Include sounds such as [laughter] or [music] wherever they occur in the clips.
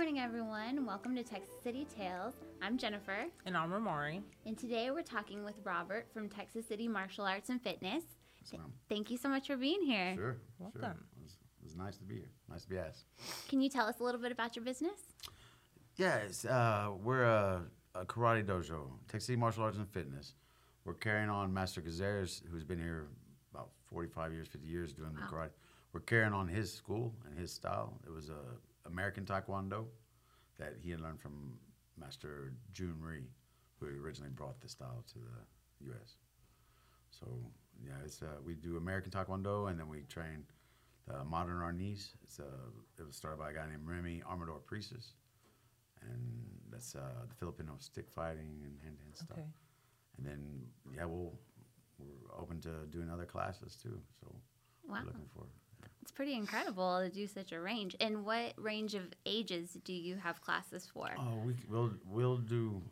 morning, everyone. Welcome to Texas City Tells. I'm Jennifer, And I'm Ramari. and today we're talking with Robert from Texas City Martial Arts and Fitness. Yes, ma'am. Thank you so much for being here. Sure. Sure. Welcome. It was, it was nice to be here. Nice to be asked. Can you tell us a little bit about your business? Yes, uh, we're a, a karate dojo, Texas City Martial Arts and Fitness. We're carrying on Master Cazares, who's been here about 45 years, 50 years doing the Wow. karate. We're carrying on his school and his style. It was a American Taekwondo that he had learned from Master Jhoon Rhee, who originally brought the style to the U.S. So yeah, it's uh, we do American Taekwondo and then we train the modern Arnis. It's uh, it was started by a guy named Remy Amador Presas, and that's uh, the Filipino stick fighting and hand to hand stuff. And then yeah, we'll we're open to doing other classes too. So Wow. we're looking for It's pretty incredible to do such a range. And what range of ages do you have classes for? Oh, we we'll we'll do.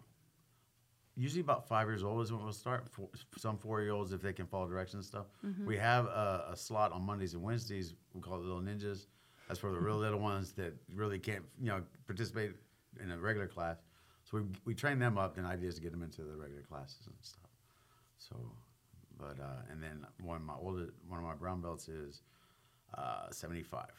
Usually about five years old is when we'll start. For some four year olds, if they can follow directions and stuff. We have a, a slot on Mondays and Wednesdays. We call it Little Ninjas. That's for the real [laughs] little ones that really can't, you know, participate in a regular class. So we, we train them up. Then ideas to get them into the regular classes and stuff. So, but uh, and then one of my oldest, one of my brown belts is uh, seventy five.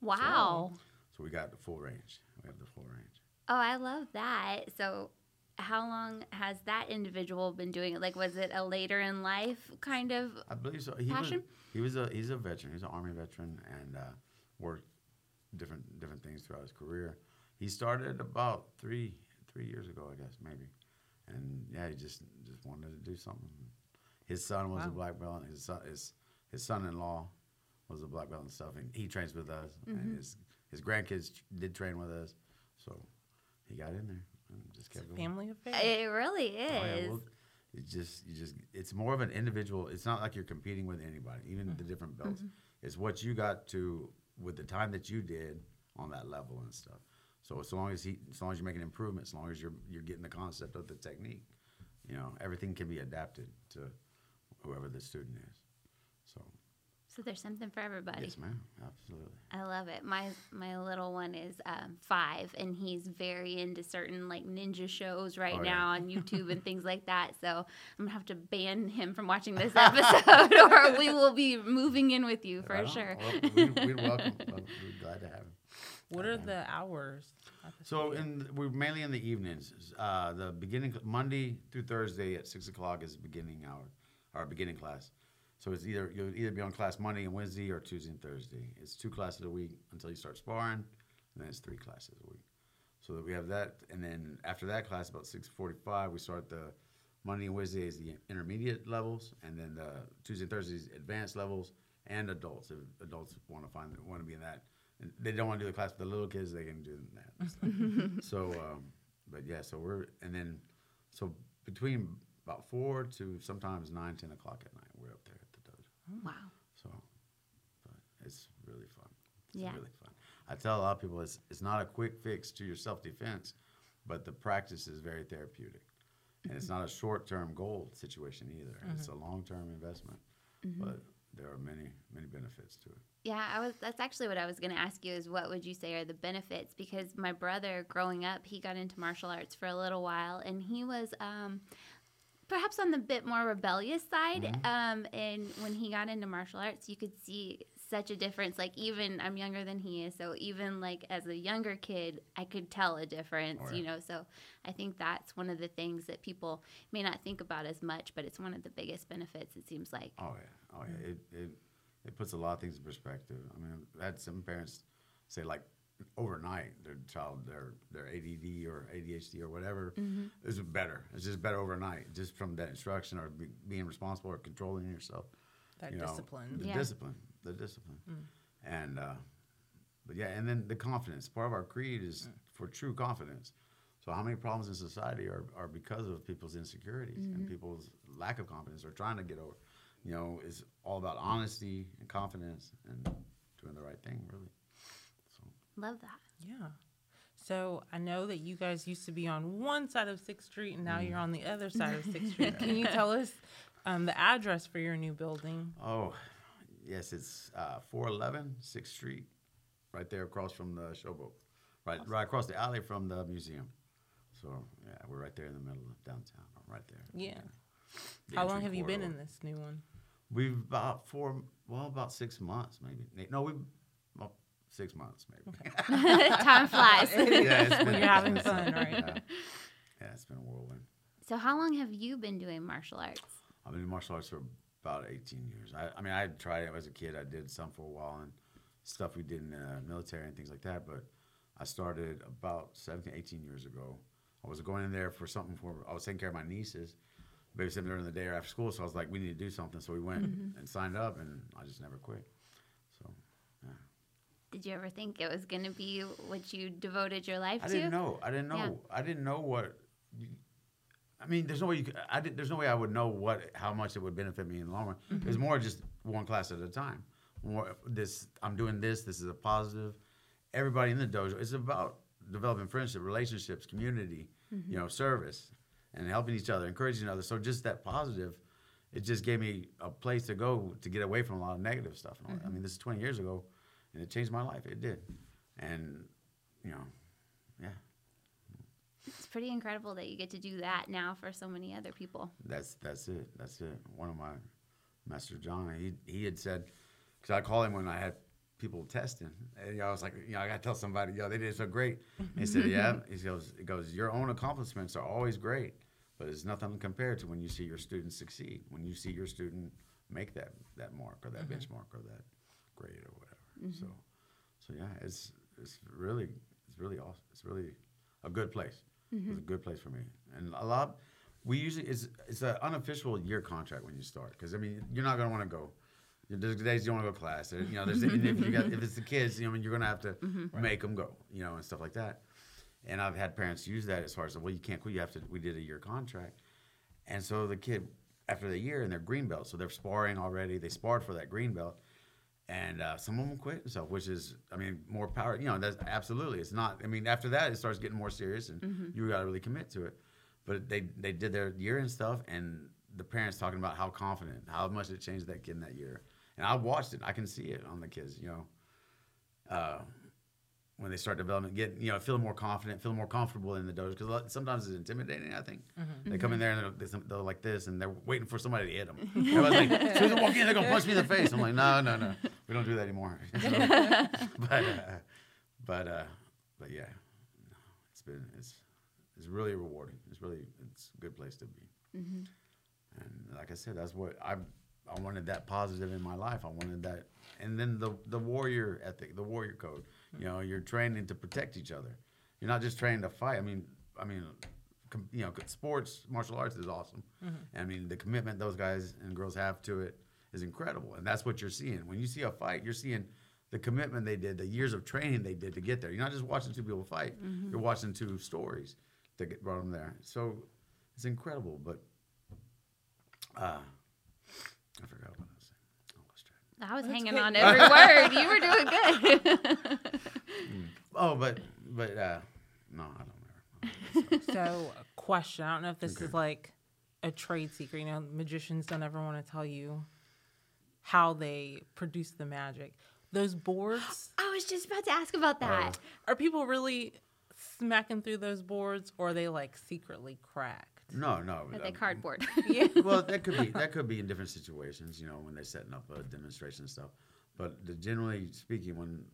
Wow. So we got the full range. We have the full range. Oh, I love that. So, how long has that individual been doing it? Like, was it a later in life kind of? I believe so. He Passion? Was, he was a he's a veteran. He's an army veteran and uh, worked different different things throughout his career. He started about three three years ago, I guess maybe, and yeah, he just just wanted to do something. His son was a black belt. His son his his son-in-law was a black belt and stuff, and he trains with us. And mm-hmm. his his grandkids did train with us, so he got in there and just It's a kept going. family affair. It really Oh, yeah, is. well, it's just you just it's more of an individual. It's not like you're competing with anybody, even the mm-hmm. different belts. Mm-hmm. It's what you got to with the time that you did on that level and stuff. So as long as he, as long as you're making improvements, as long as you're you're getting the concept of the technique, you know everything can be adapted to whoever the student is. So so there's something for everybody. yes, ma'am, absolutely. I love it. My my little one is um, five, and he's very into certain like ninja shows right Oh, yeah. now on YouTube and things like that. So I'm gonna have to ban him from watching this [laughs] episode, [laughs] or we will be moving in with you for Right sure. Well, we, we'd welcome. well, we'd glad to have him. What are the hours? the So studio? in we're mainly in the evenings. Uh, the beginning Monday through Thursday at six o'clock is beginning hour, our beginning class. So it's either you'll either be on class Monday and Wednesday or Tuesday and Thursday. It's two classes a week until you start sparring, and then it's three classes a week. So that we have that, and then after that class, about six forty-five, we start the Monday and Wednesday is the intermediate levels, and then the Tuesday and Thursday is advanced levels and adults. If adults want to find want to be in that, and they don't want to do the class with the little kids, they can do that. [laughs] so, um, but yeah, so we're and then so between about four to sometimes nine, ten o'clock at night, we're up there at the dojo. Oh, wow. So, but it's really fun. It's Yeah. really fun. I tell a lot of people it's it's not a quick fix to your self defense, but the practice is very therapeutic, and it's mm-hmm. not a short term goal situation either. It's a mm-hmm. long term investment, mm-hmm. but there are many many benefits to it. Yeah, I was. That's actually what I was going to ask you. Is what would you say are the benefits? Because my brother, growing up, he got into martial arts for a little while, and he was um, perhaps on the bit more rebellious side. Mm-hmm. Um, and when he got into martial arts, you could see such a difference. Like even I'm younger than he is, so even like as a younger kid, I could tell a difference. You know, so I think that's one of the things that people may not think about as much, but it's one of the biggest benefits. It seems like. Oh yeah, oh yeah. It, it it puts a lot of things in perspective. I mean, I had some parents say like overnight their child their their ADD or ADHD or whatever mm-hmm. is better. It's just better overnight, just from that instruction or be, being responsible or controlling yourself. That you know, discipline. the Yeah. discipline, the discipline, mm. and uh, but yeah, and then the confidence. Part of our creed is mm. for true confidence. So how many problems in society are, are because of people's insecurities and mm-hmm. people's lack of confidence or trying to get over? You know, it's all about honesty and confidence and doing the right thing, really. So Love that. Yeah. So I know that you guys used to be on one side of Sixth Street, and now Mm. you're on the other side of Sixth Street. Can you [laughs] tell us um, the address for your new building? Oh, yes, it's uh, 411 6th Street, right there across from the Showboat, right right right across the alley from the museum. So yeah, we're right there in the middle of downtown. Right there. Yeah. The How long entry have you been in this new one? We've about four, well, about six months maybe. No, we, well, six months maybe. [laughs] [laughs] Time flies. yeah, it's been, [laughs] You're having been- fun, right? Yeah. yeah, it's been a whirlwind. so, how long have you been doing martial arts? I've been in martial arts for about 18 years. I, I mean, I tried it as a kid. I did some for a while and stuff we did in the military and things like that. But I started about 17, 18 years ago. I was going in there for something for, I was taking care of my nieces, babysitting during the day or after school. So I was like, we need to do something. So we went mm-hmm. and signed up and I just never quit. Did you ever think it was going to be what you devoted your life I to? I didn't know. I didn't know. Yeah. I didn't know what. I mean, there's no way you. Could, I did, There's no way I would know what how much it would benefit me in the long run. Mm-hmm. It's more just one class at a time. More this. I'm doing this. This is a positive. Everybody in the dojo. It's about developing friendship, relationships, community. Mm-hmm. You know, service, and helping each other, encouraging others. So just that positive. It just gave me a place to go to get away from a lot of negative stuff. That. I mean, this is 20 years ago, and it changed my life. It did, and you know, yeah. It's pretty incredible that you get to do that now for so many other people. That's that's it. That's it. One of my master John, he he had said, because I call him when I had people testing, and you know, I was like, you know, I got to tell somebody, yo, they did so great. And he said, [laughs] yeah. He goes, he goes, your own accomplishments are always great, but it's nothing compared to when you see your student succeed, when you see your student make that that mark or that mm-hmm. benchmark or that grade or whatever. Mm-hmm. So, so yeah, it's it's really it's really awesome. It's really a good place. It's mm-hmm. a good place for me, and a lot. We usually it's it's an unofficial year contract when you start because I mean you're not gonna want to go. There's days you don't want to go to class. There- You know, there's if, you got, if it's the kids, you know, I mean, you're gonna have to mm-hmm. make them go. You know, and stuff like that. And I've had parents use that as far as well, you can't quit. You have to. We did a year contract, and so the kid after the year and they're green belt, so they're sparring already. They sparred for that green belt, and uh, some of them quit and stuff, which is, I mean, more power. You know, that's absolutely. It's not. I mean, after that, it starts getting more serious, and you got to really commit to it. But they they did their year and stuff, and the parents talking about how confident, how much it changed that kid in that year. And I watched it. I can see it on the kids. You know, uh, when they start developing, get you know, feeling more confident, feeling more comfortable in the dojo. Because sometimes it's intimidating. I think they come in there and they're, they're like this, and they're waiting for somebody to hit [laughs] them. Everybody's like, as soon as they walk in, they're gonna punch me in the face. I'm like, no, no, no, we don't do that anymore. [laughs] So, [laughs] but, uh, but, uh, but yeah, no, it's been it's it's really rewarding. It's really it's a good place to be. And like I said, that's what I I wanted that positive in my life. I wanted that, and then the the warrior ethic, the warrior code. You know, you're training to protect each other. You're not just training to fight. I mean, I mean, com, you know, sports, martial arts is awesome. I mean, the commitment those guys and girls have to it is incredible, and that's what you're seeing when you see a fight. You're seeing the commitment they did, the years of training they did to get there. You're not just watching two people fight. You're watching two stories that get brought them there. So it's incredible, but uh, I forgot was saying. I lost track. I was That's hanging good. on every word. [laughs] You were doing good. Oh, but but uh, no, I don't remember. So, a question. I don't know if this is like a trade secret. You know, magicians don't ever want to tell you how they produce the magic. Those boards, I was just about to ask about that. are people really smacking through those boards or are they like secretly cracked? No, no. Are they um, cardboard? [laughs] Yeah. [laughs] well, that could be that could be in different situations, you know, when they're setting up a demonstration and stuff. But the, generally speaking, when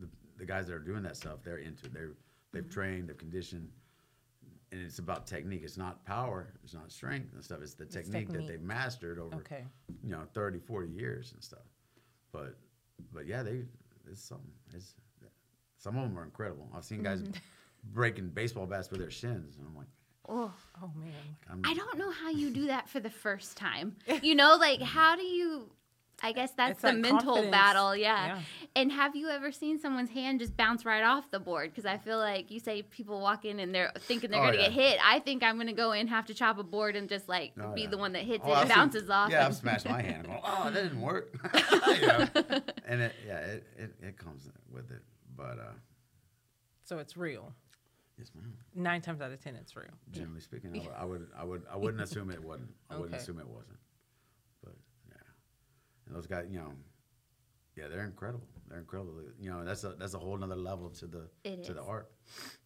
the, the guys that are doing that stuff, they're into it. They're they've trained, they've conditioned, and it's about technique. It's not power, it's not strength and stuff. It's the technique, that technique. they've mastered over Okay. you know 30, 40 years and stuff. But but yeah, they it's something. It's some of them are incredible. I've seen guys [laughs] breaking baseball bats with their shins, and I'm like, oh, Oh, man. I'm, I don't know how you do that for the first time. You know, [laughs] like how do you? I guess that's It's the that mental confidence. battle, yeah. Yeah. And have you ever seen someone's hand just bounce right off the board? Because I feel like you say people walk in and they're thinking they're Oh, gonna yeah. get hit. I think I'm gonna go in, have to chop a board, and just like Oh, be yeah. the one that hits Oh, it I've and seen- bounces off. Yeah, and- I've smashed my hand. Going, oh, that didn't work. [laughs] [laughs] You know? And it, yeah, it, it, it comes with it. But uh, So it's real. Yes, ma'am. Nine times out of ten, it's real. Generally speaking, I would, I would, I would, I [laughs] wouldn't assume it wasn't. I wouldn't Okay. assume it wasn't. But yeah, and those guys, you know, Yeah, they're incredible. They're incredible. You know, that's a that's a whole nother level to the It to the is. art.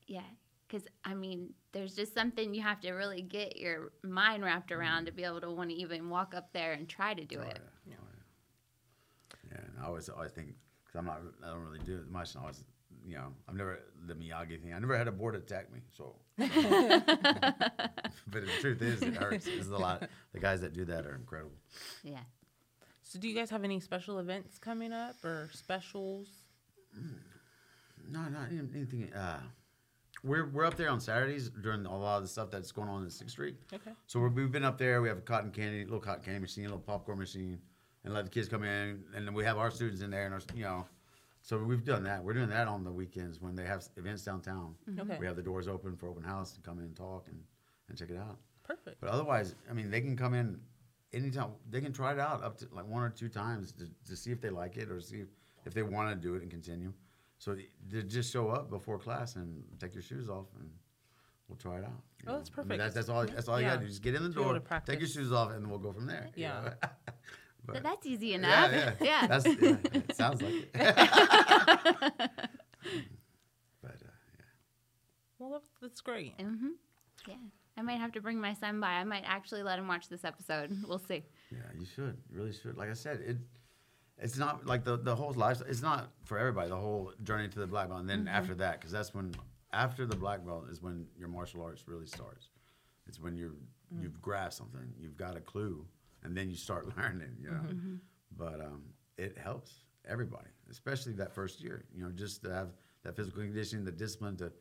Yeah, because I mean, there's just something you have to really get your mind wrapped around to mm-hmm. be able to want to even walk up there and try to do Oh, it. Yeah. Oh, yeah. Yeah, and I always always think because I'm not I don't really do it much. And I always you know I've never the Miyagi thing. I never had a board attack me. So, [laughs] [laughs] but the truth is, it hurts. There's a lot. The guys that do that are incredible. Yeah. So, do you guys have any special events coming up or specials? No, not anything. Uh, we're we're up there on Saturdays during a lot of the stuff that's going on in Sixth Street. Okay. So we're, we've been up there. We have a cotton candy, little cotton candy machine, a little popcorn machine, and let the kids come in. And then we have our students in there, and our, you know, so we've done that. We're doing that on the weekends when they have events downtown. Mm-hmm. Okay. We have the doors open for open house to come in and talk and, and check it out. Perfect. But otherwise, I mean, they can come in anytime. They can try it out up to like one or two times to, to see if they like it or see if, if they want to do it and continue. So they just show up before class and take your shoes off and we'll try it out. Oh, know. that's I mean, perfect. that's, that's all. That's all you got to do. Just get in the To door, take your shoes off, and then we'll go from there. you Yeah. know. [laughs] But but, that's easy enough. yeah, [laughs] yeah. That's, yeah, it sounds like it. [laughs] [laughs] but uh, yeah. Well, that's great. Mm-hmm. Yeah. I might have to bring my son by. I might actually let him watch this episode. We'll see. Yeah, you should. You really should. Like I said, it it's not like the the whole life. It's not for everybody. The whole journey to the black belt, and then after that, because that's when after the black belt is when your martial arts really starts. It's when you're you've grasped something, you've got a clue, and then you start [laughs] learning. You know, but um, it helps everybody, especially that first year. You know, just to have that physical conditioning, the discipline to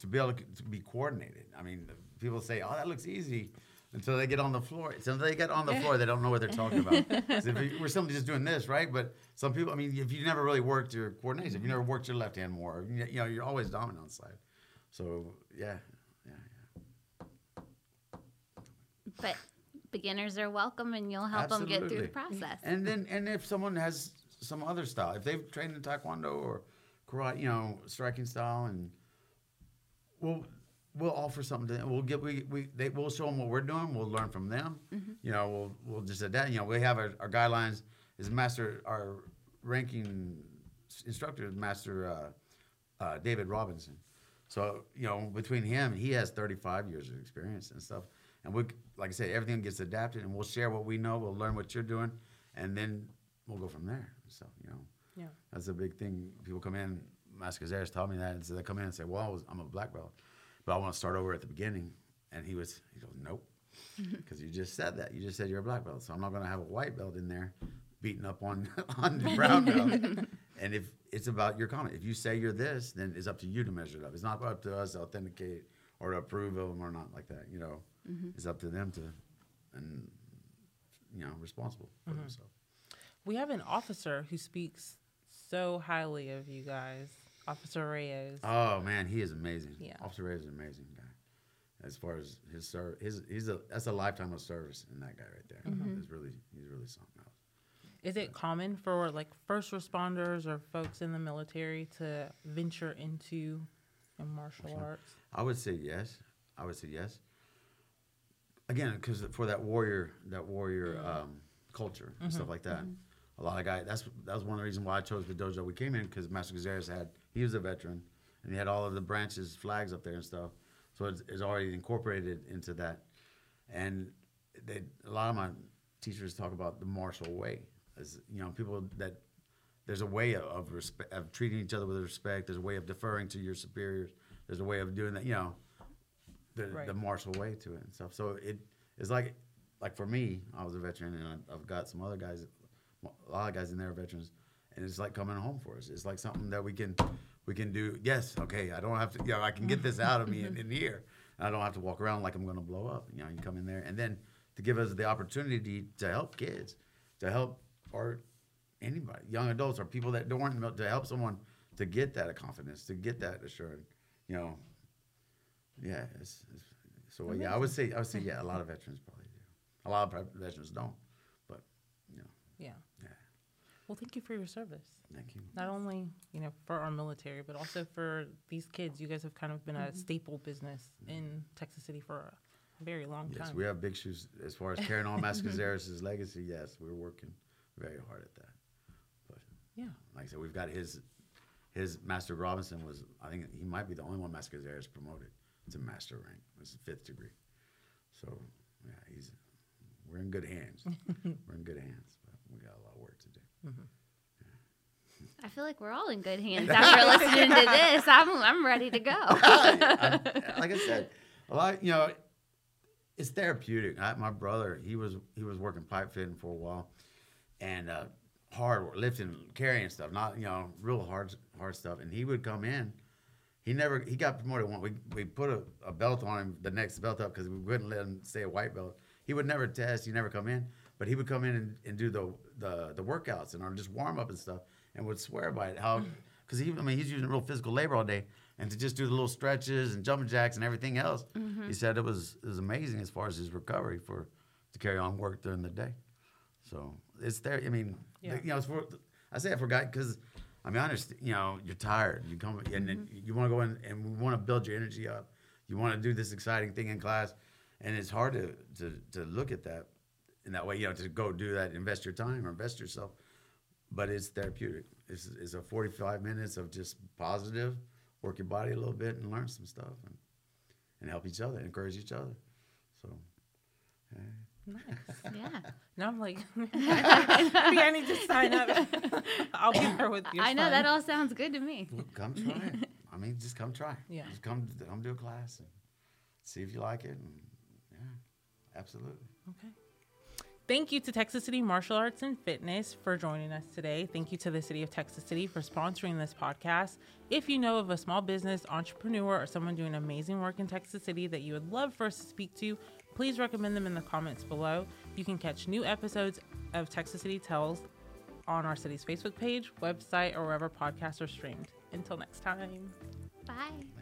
to be able to, to be coordinated. I mean, people say, "Oh, that looks easy," until they get on the floor. Until they get on the floor, they don't know what they're talking about. [laughs] if we're simply just doing this, right? But some people, I mean, if you never really worked your coordination, if you never worked your left hand more, you you know, you're always dominant on the side. So yeah, yeah, yeah. But beginners are welcome and you'll help them get through the process. And then, and if someone has some other style, if they've trained in taekwondo or karate, you know, striking style, and we'll we'll offer something to them. We'll get we we they we'll show them what we're doing. We'll learn from them. You know, we'll we'll just adapt. You know, we have our, our guidelines. Is master our ranking instructor Master uh, uh, David Robinson. So you know, between him, he has 35 years of experience and stuff. And we, like I said, everything gets adapted, and we'll share what we know. We'll learn what you're doing, and then we'll go from there. So you know, Yeah. that's a big thing. People come in. Master Cazares taught me that, and so they come in and say, "Well, I was, I'm a black belt, but I want to start over at the beginning." And he was, he goes, "Nope," [laughs] because you just said that. You just said you're a black belt, so I'm not going to have a white belt in there beating up on [laughs] on the brown belt. [laughs] and if it's about your comment, if you say you're this, then it's up to you to measure it up. It's not up to us to authenticate or to approve of them or not like that. You know, Mm-hmm. it's up to them to, and you know, responsible for mm-hmm. themselves. We have an officer who speaks so highly of you guys, Officer Reyes. Oh man, he is amazing. Yeah. Officer Reyes is an amazing guy. As far as his service, his he's a that's a lifetime of service in that guy right there. Mm-hmm. He's really he's really something else. Is it common for like first responders or folks in the military to venture into martial arts? I would say yes. I would say yes. Again, because for that warrior, that warrior mm-hmm. um, culture and stuff mm-hmm. like that. Mm-hmm. A lot of guys. That's that was one of the reasons why I chose the dojo we came in because Master Cazares had he was a veteran and he had all of the branches flags up there and stuff. So it's, it's already incorporated into that. And they, a lot of my teachers talk about the martial way. As you know, people that there's a way of, of respect of treating each other with respect. There's a way of deferring to your superiors. There's a way of doing that. You know, the Right. the martial way to it and stuff. So it it's like like for me, I was a veteran, and I've, I've got some other guys, a lot of guys in there are veterans, and it's like coming home for us. It's like something that we can we can do. Yes, okay, I don't have to. You know, I can get this out of me in, [laughs] in here. And I don't have to walk around like I'm going to blow up. You know, you come in there, and then to give us the opportunity to help kids, to help or anybody, young adults or people that don't want to help someone to get that confidence, to get that assurance. You know, yeah. It's, it's, so yeah, I would say I would say yeah. A lot of veterans probably do. A lot of veterans don't, but you know, Yeah. yeah. Well, thank you for your service. Thank you. Not only you know for our military, but also for these kids. You guys have kind of been a mm-hmm. staple business mm-hmm. in Texas City for a very long Yes, time. Yes, we have big shoes as far as carrying on [laughs] Master legacy. Yes, we're working very hard at that. But Yeah. Like I said, we've got his his Master Robinson was I think he might be the only one Master Cazares is promoted to Master rank. It's a fifth degree. So yeah, he's we're in good hands. [laughs] we're in good hands, but we got a lot of work to do. I feel like we're all in good [laughs] hands after listening to this. I'm I'm ready to go. [laughs] I- like I said, a lot. You know, it's therapeutic. I, my brother, he was he was working pipe fitting for a while, and uh, hard work, lifting, carrying stuff, not you know real hard hard stuff. And he would come in. He never he got promoted. One we we put a, a belt on him, the next belt up because we wouldn't let him stay a white belt. He would never test. He never come in, but he would come in and, and do the, the the workouts and or just warm up and stuff, and would swear by it. How mm. because he I mean he's using real physical labor all day, and to just do the little stretches and jumping jacks and everything else, mm-hmm. he said it was it was amazing as far as his recovery for to carry on work during the day. So it's there. I mean, Yeah. you know, it's for, I say I forgot because I mean, I understand. You know, you're tired. You come and then mm-hmm. you want to go in and we want to build your energy up. You want to do this exciting thing in class, and it's hard to to to look at that in that way. You know, to go do that, invest your time or invest yourself. But it's therapeutic. It's, it's a 45 minutes of just positive, work your body a little bit and learn some stuff and, and help each other, encourage each other. So, Nice. yeah. [laughs] Now I'm like, [laughs] [laughs] maybe I need to sign up. I'll be there with you. I know son. that all sounds good to me. Well, come try it. I mean, just come try. Yeah. Just come, come do a class and see if you like it. And yeah, absolutely. Okay. Thank you to Texas City Martial Arts and Fitness for joining us today. Thank you to the City of Texas City for sponsoring this podcast. If you know of a small business, entrepreneur, or someone doing amazing work in Texas City that you would love for us to speak to, please recommend them in the comments below. You can catch new episodes of Texas City Tells on our city's Facebook page, website, or wherever podcasts are streamed. Until next time. Bye.